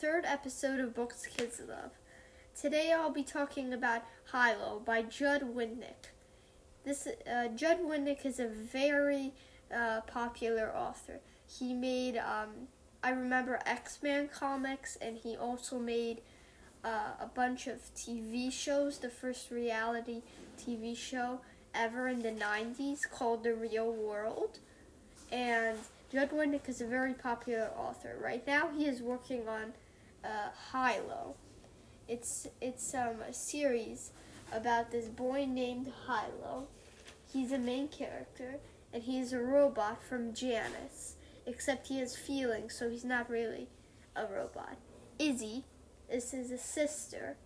third episode of Books Kids Love. Today I'll be talking about Hilo by Judd Winick. This uh, Judd Winick is a very uh, popular author. He made, um, I remember X Men comics, and he also made uh, a bunch of TV shows. The first reality TV show ever in the 90s called The Real World. And Judd Winick is a very popular author. Right now, he is working on uh, Hilo. It's it's um, a series about this boy named Hilo. He's a main character, and he's a robot from Janus. Except he has feelings, so he's not really a robot. Izzy is his sister,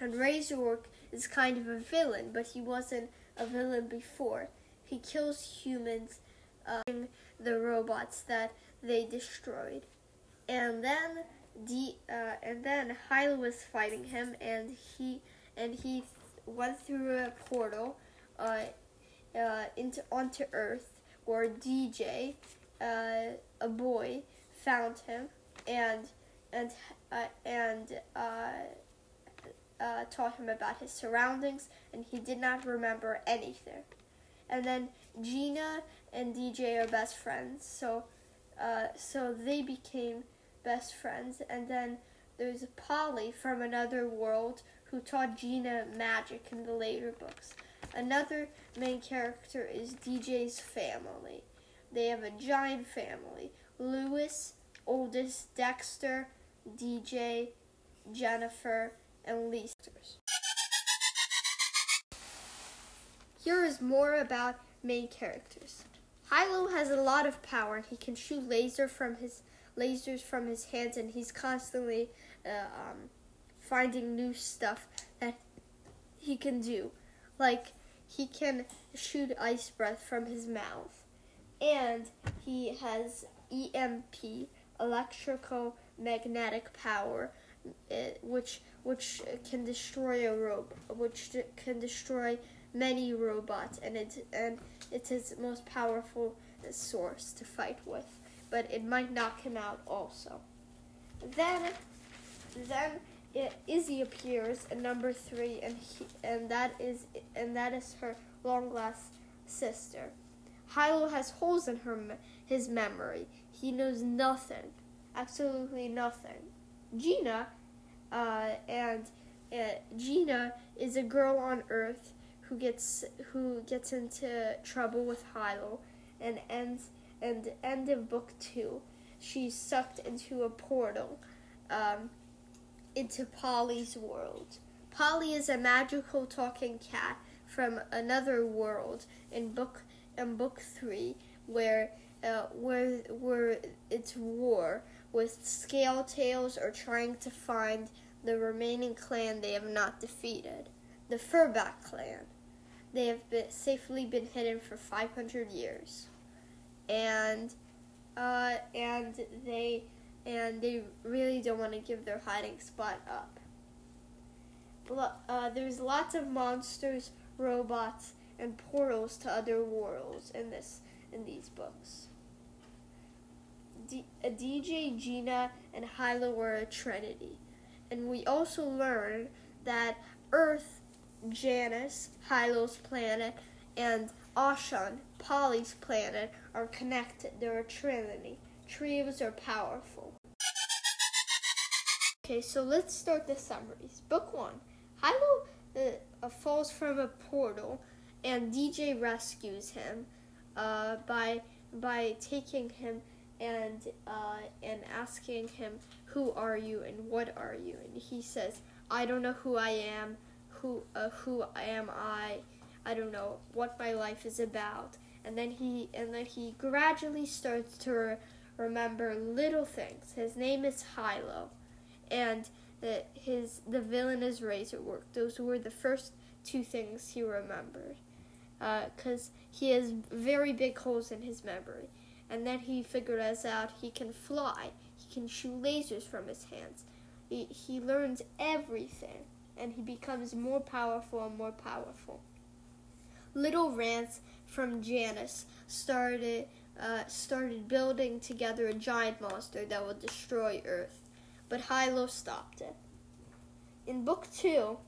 and Razorwork is kind of a villain, but he wasn't a villain before. He kills humans um, the robots that they destroyed. And then the uh, and then Hilo was fighting him, and he and he went through a portal uh, uh, into onto Earth, where DJ, uh, a boy, found him and and uh, and uh, uh, taught him about his surroundings, and he did not remember anything. And then Gina and DJ are best friends, so uh, so they became best friends. And then there's Polly from another world who taught Gina magic in the later books. Another main character is DJ's family. They have a giant family: Lewis, oldest, Dexter, DJ, Jennifer, and Lisa. Here is more about main characters. Hilo has a lot of power. He can shoot laser from his lasers from his hands, and he's constantly uh, um, finding new stuff that he can do. Like he can shoot ice breath from his mouth, and he has EMP, electrical magnetic power, uh, which which can destroy a robot, which can destroy many robots, and it and it's his most powerful source to fight with. But it might knock him out also. Then, then it, Izzy appears in number three, and he, and that is and that is her long lost sister. Hilo has holes in her his memory. He knows nothing, absolutely nothing. Gina, uh, and uh, Gina is a girl on Earth who gets who gets into trouble with Hilo and ends and end of book two, she's sucked into a portal um, into Polly's world. Polly is a magical talking cat from another world in book in book three, where uh, where where it's war with scale tails are trying to find the remaining clan they have not defeated, the Furback clan. They have been safely been hidden for 500 years, and uh, and they and they really don't want to give their hiding spot up. Uh, there's lots of monsters, robots, and portals to other worlds in this in these books. DJ, Gina, and Hilo were a trinity, and we also learn that Earth Janus, Hilo's planet, and Ashan, Polly's planet, are connected. They're a trinity. Trios are powerful. Okay, so let's start the summaries. Book one Hilo uh, falls from a portal, and DJ rescues him uh, by by taking him and uh, and asking him, "Who are you and what are you?" And he says, "I don't know who I am who uh, who am I? I don't know what my life is about. And then he and then he gradually starts to re- remember little things. His name is Hilo, and the, his the villain is Razorwork. Those were the first two things he remembered, because uh, he has very big holes in his memory. And then he figures out he can fly. He can shoot lasers from his hands. He, he learns everything and he becomes more powerful and more powerful. Little rants from Janus started uh, started building together a giant monster that would destroy Earth, but Hilo stopped it. In book two,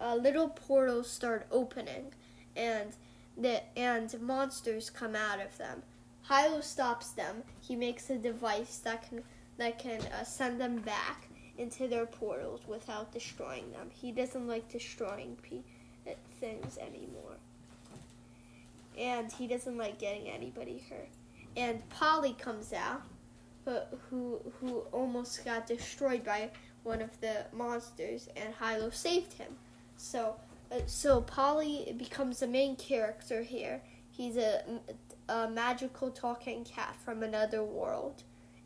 uh, little portals start opening, and the and monsters come out of them. Hilo stops them. He makes a device that can that can uh, send them back into their portals without destroying them. He doesn't like destroying pe- things anymore, and he doesn't like getting anybody hurt. And Polly comes out, but who who almost got destroyed by one of the monsters, and Hilo saved him. So, uh, so Polly becomes the main character here. He's a, a magical talking cat from another world,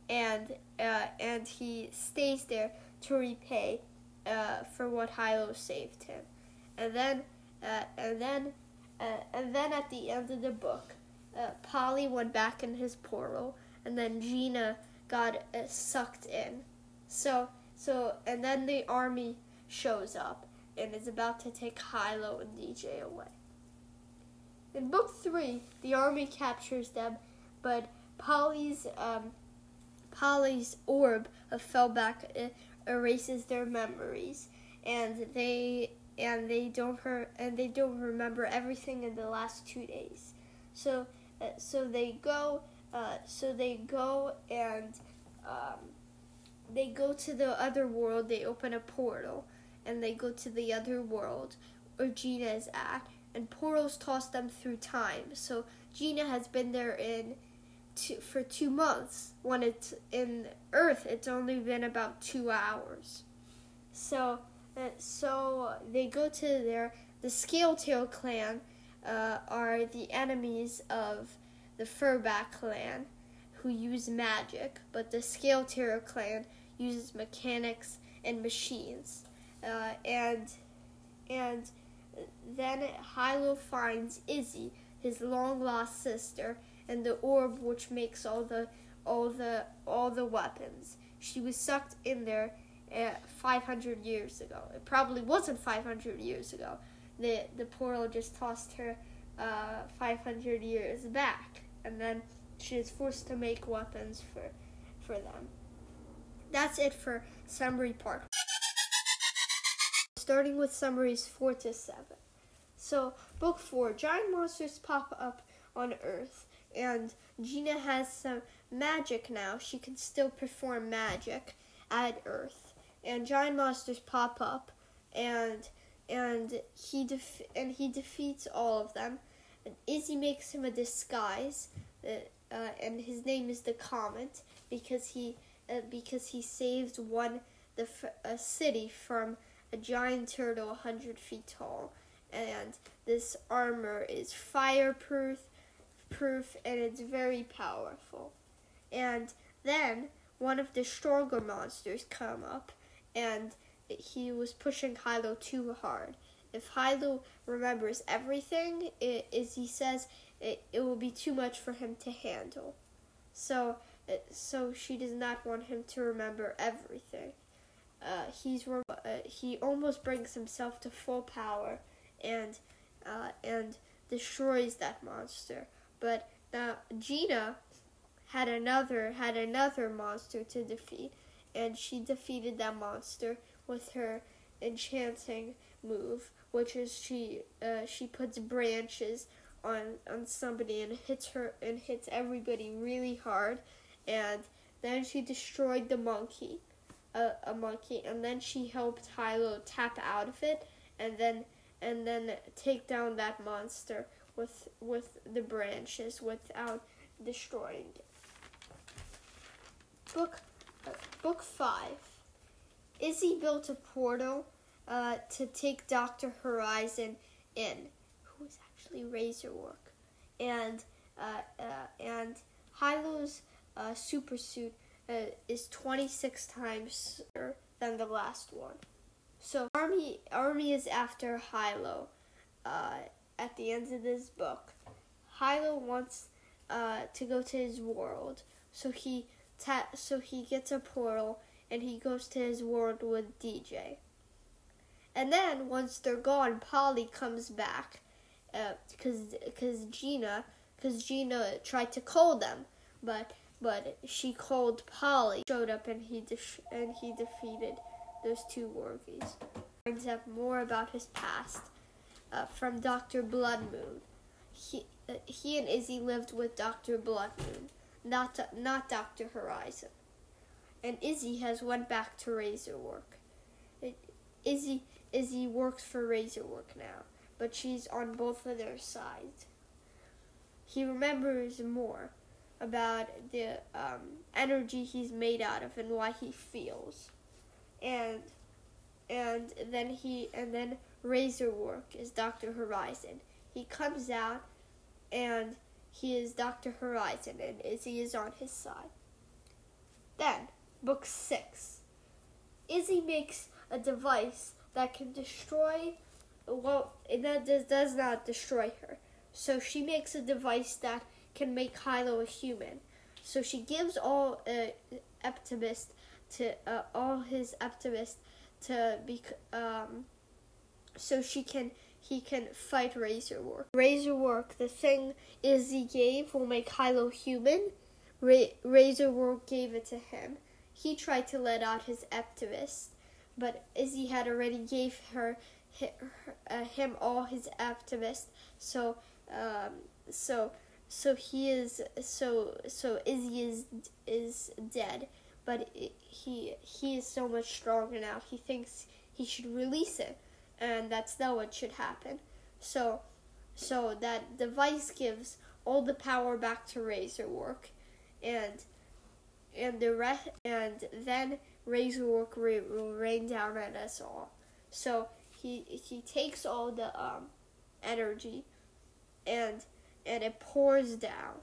and uh, and he stays there to repay uh, for what Hilo saved him. And then, uh, and then, uh, and then at the end of the book, uh, Polly went back in his portal, and then Gina got sucked in. So so, and then the army shows up and is about to take Hilo and DJ away. In book three, the army captures them, but Polly's um, Polly's orb of Fellback uh, erases their memories, and they and they don't her and they don't remember everything in the last two days. So, uh, so they go. Uh, so they go and. Um, they go to the other world, they open a portal, and they go to the other world where Gina is at, and portals toss them through time. So Gina has been there in for two months. When it's in Earth, it's only been about two hours. So, so they go to there. The Scale Tail clan uh, are the enemies of the Furback clan, who use magic, but the Scale Tail clan uses mechanics and machines. Uh, and and then Hilo finds Izzy, his long lost sister, and the orb which makes all the all the all the weapons. She was sucked in there uh, 500 years ago. It probably wasn't 500 years ago. The the portal just tossed her uh, 500 years back, and then she is forced to make weapons for for them. That's it for summary part. Starting with summaries 4 to 7. So, book 4 Giant monsters pop up on Earth, and Gina has some magic now. She can still perform magic at Earth. And giant monsters pop up, and and he def- and he defeats all of them. And Izzy makes him a disguise, uh, uh, and his name is the Comet because he uh, because he saved one the a city from a giant turtle 100 feet tall and this armor is fireproof proof and it's very powerful and then one of the stronger monsters come up and he was pushing Hilo too hard if Hilo remembers everything it, as he says it, it will be too much for him to handle so so she does not want him to remember everything. Uh, he's uh, he almost brings himself to full power and uh, and destroys that monster. But now Gina had another had another monster to defeat, and she defeated that monster with her enchanting move, which is she uh, she puts branches on on somebody and hits her and hits everybody really hard and then she destroyed the monkey, a monkey, and then she helped Hilo tap out of it, and then and then take down that monster with with the branches without destroying it. Book book five. Izzy built a portal uh, to take Doctor Horizon in, who is actually Razorwork, and uh, uh and Hilo's uh, super suit uh, is 26 times than the last one. So Army Army is after Hilo uh, at the end of this book. Hilo wants uh, to go to his world, so he ta- so he gets a portal and he goes to his world with DJ. And then once they're gone, Polly comes back because uh, because Gina because Gina tried to call them, but but she called Polly. Showed up and he de- and he defeated those two Wargies. Finds out more about his past uh, from Doctor Bloodmoon. He uh, he and Izzy lived with Doctor Bloodmoon, not not Doctor Horizon. And Izzy has went back to Razorwork. It, Izzy Izzy works for Razorwork now, but she's on both of their sides. He remembers more about the um, energy he's made out of and why he feels, and and then he and then Razorwork is Doctor Horizon. He comes out, and he is Doctor Horizon, and Izzy is on his side. Then, book six. Izzy makes a device that can destroy. Well, and that does, does not destroy her. So she makes a device that can make Hilo a human. So she gives all uh, Optimist to uh, all his Optimist to be um, so she can he can fight Razorwork. Razorwork, the thing Izzy gave will make Hilo human. Ra- Razorwork gave it to him. He tried to let out his Optimist, but Izzy had already gave her, her uh, him all his Optimist. So um, so so he is so so Izzy is is dead, but it, he he is so much stronger now. He thinks he should release it, and that's not what should happen. So so that device gives all the power back to Razorwork, and and the rest and then Razorwork will rain down on us all. So he he takes all the um energy and and it pours down.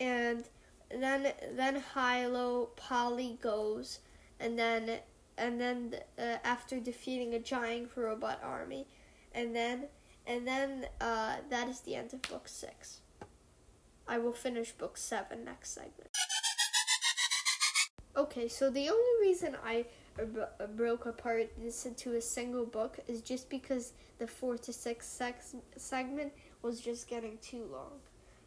And then then Hilo Polly goes, and then and then uh, after defeating a giant robot army, and then and then uh, that is the end of book six. I will finish book seven next segment. Okay, so the only reason I uh, broke apart this into a single book is just because the four to six sex- segment was just getting too long.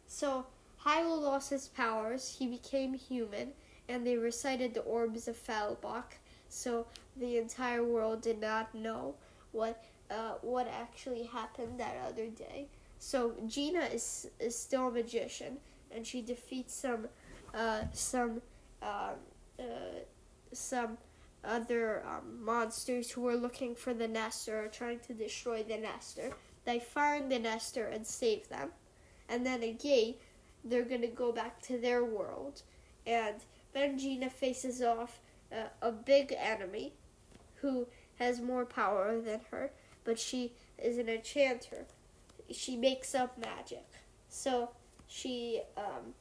So Hilo lost his powers, he became human, and they recited the orbs of Falbach, so the entire world did not know what uh, what actually happened that other day. So Gina is is still a magician, and she defeats some uh, some um, uh, some other um, monsters who are looking for the nester or trying to destroy the nester. They find the nester and save them. And then again, they're to go back to their world. And then Gina faces off uh, a big enemy who has more power than her, but she is an enchanter. She makes up magic. So she um,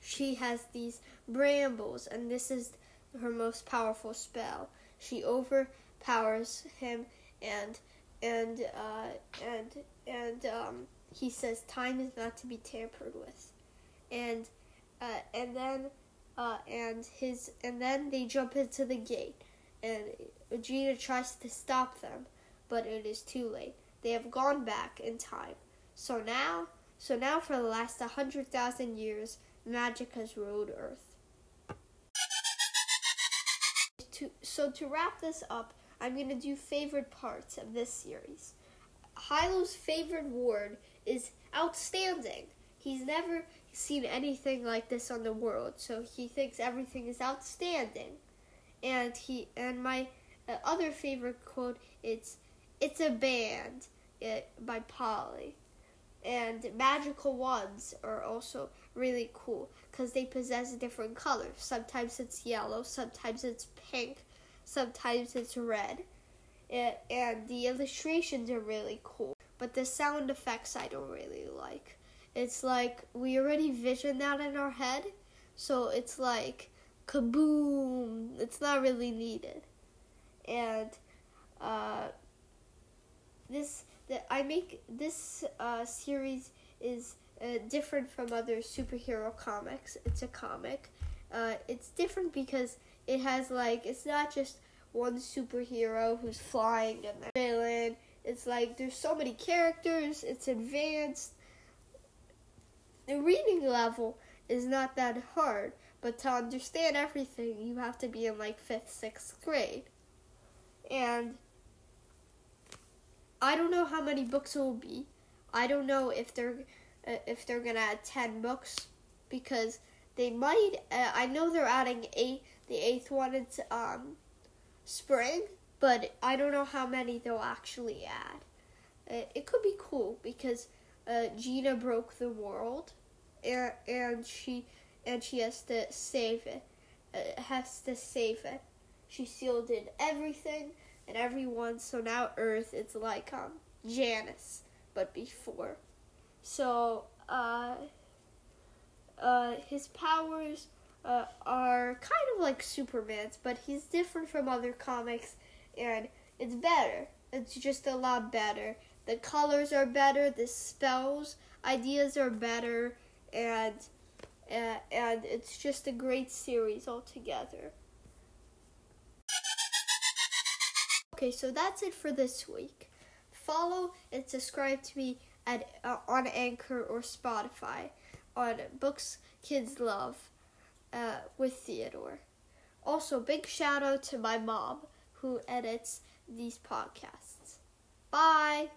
she has these brambles, and this is her most powerful spell. She overpowers him, and and uh, and and um, he says time is not to be tampered with, and uh, and then uh, and his and then they jump into the gate, and Gina tries to stop them, but it is too late. They have gone back in time. So now, so now for the last hundred thousand years, magic has ruled Earth. To, so to wrap this up, I'm going to do favorite parts of this series. Hilo's favorite word is outstanding. He's never seen anything like this on the world, so he thinks everything is outstanding. And he and my uh, other favorite quote it's it's a band it, uh, by Polly. And magical wands are also really cool because they possess different colors. Sometimes it's yellow, sometimes it's pink, sometimes it's red. It, and the illustrations are really cool, but the sound effects I don't really like. It's like we already vision that in our head, so it's like kaboom. It's not really needed. And uh, this that I make this uh, series is uh, different from other superhero comics. It's a comic. Uh, it's different because it has like it's not just one superhero who's flying and the villain. It's like there's so many characters. It's advanced. The reading level is not that hard, but to understand everything, you have to be in like fifth, sixth grade. And I don't know how many books it will be. I don't know if they're uh, if they're gonna add ten books because they might. Uh, I know they're adding eight, the eighth one into um, spring, but I don't know how many they'll actually add. Uh, it could be cool because uh, Gina broke the world, and, and she and she has to save it. Uh, has to save it. She sealed in everything and everyone. So now Earth, it's like um Janus, but before. So uh, uh, his powers uh, are kind of like Superman's, but he's different from other comics, and it's better. It's just a lot better. The colors are better. The spells ideas are better, and uh, and it's just a great series altogether. Okay, so that's it for this week. Follow and subscribe to me at uh, on Anchor or Spotify on Books Kids Love uh, with Theodore. Also, big shout out to my mom who edits these podcasts. Bye.